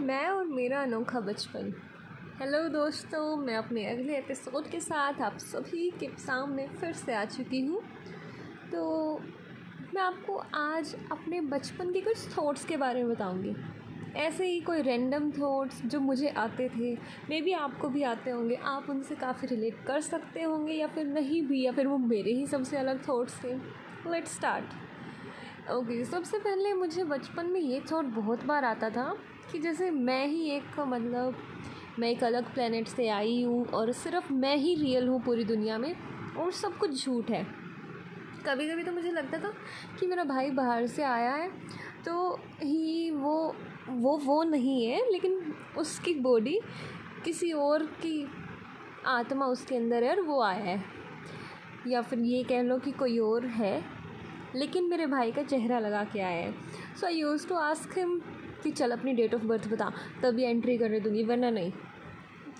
मैं और मेरा अनोखा बचपन। हेलो दोस्तों, मैं अपने अगले एपिसोड के साथ आप सभी के सामने फिर से आ चुकी हूँ। तो मैं आपको आज अपने बचपन के कुछ थॉट्स के बारे में बताऊँगी। ऐसे ही कोई रैंडम थॉट्स जो मुझे आते थे मे भी आपको भी आते होंगे। आप उनसे काफ़ी रिलेट कर सकते होंगे या फिर नहीं भी, या फिर वो मेरे ही सबसे अलग थॉट्स थे। लेट स्टार्ट ओके okay, सबसे पहले मुझे बचपन में ये थॉट बहुत बार आता था कि जैसे मैं ही एक मतलब मैं एक अलग प्लेनेट से आई हूँ और सिर्फ़ मैं ही रियल हूँ पूरी दुनिया में और सब कुछ झूठ है। कभी कभी तो मुझे लगता था कि मेरा भाई बाहर से आया है तो ही वो वो वो नहीं है लेकिन उसकी बॉडी किसी और की आत्मा उसके अंदर है और वो आया है। या फिर ये कह लो कि कोई और है। लेकिन मेरे भाई का चेहरा लगा के आया है। So I used to ask him कि चल अपनी डेट ऑफ़ बर्थ बता, तभी एंट्री करने दूँगी, वरना नहीं।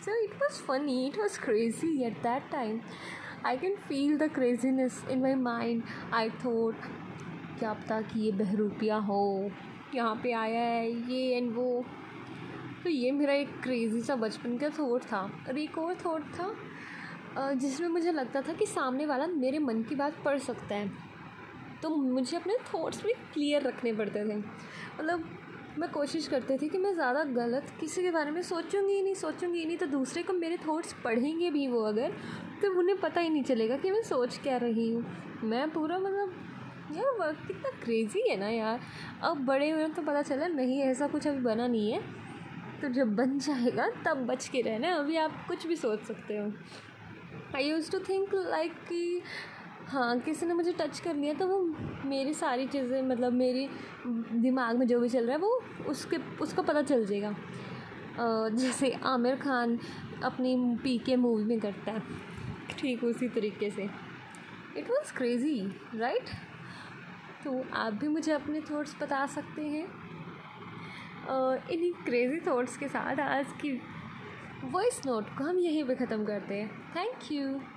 So it was funny it was crazy at that time I can feel the craziness in my mind I thought क्या पता कि ये बहरूपिया हो? यहाँ पे आया है, ये एंड वो। तो ये मेरा एक क्रेज़ी सा बचपन का थॉट था। और एक और थॉट था जिसमें मुझे लगता था कि सामने वाला मेरे मन की बात पढ़ सकता है। तो मुझे अपने थॉट्स भी क्लियर रखने पड़ते थे। मतलब मैं कोशिश करती थी कि मैं ज़्यादा गलत किसी के बारे में सोचूँगी ही नहीं, सोचूँगी ही नहीं तो दूसरे को मेरे थॉट्स पढ़ेंगे भी वो अगर तो उन्हें पता ही नहीं चलेगा कि मैं सोच क्या रही हूँ। मैं पूरा मतलब यार वर्क कितना क्रेज़ी है ना यार। अब बड़े हुए तो पता चला, नहीं, ऐसा कुछ अभी बना नहीं है। तो जब बन जाएगा, तब बच के रहना अभी आप कुछ भी सोच सकते हो। I used to think like कि हाँ किसी ने मुझे टच कर लिया तो वो मेरी सारी चीज़ें मतलब मेरी दिमाग में जो भी चल रहा है, वो उसके, उसको पता चल जाएगा। जैसे आमिर खान अपनी पी के मूवी में करता है, ठीक उसी तरीके से। इट वॉज़ क्रेज़ी राइट तो आप भी मुझे अपने थॉट्स बता सकते हैं। इन्हीं क्रेज़ी थॉट्स के साथ आज की वॉइस नोट को हम यहीं पे ख़त्म करते हैं। Thank you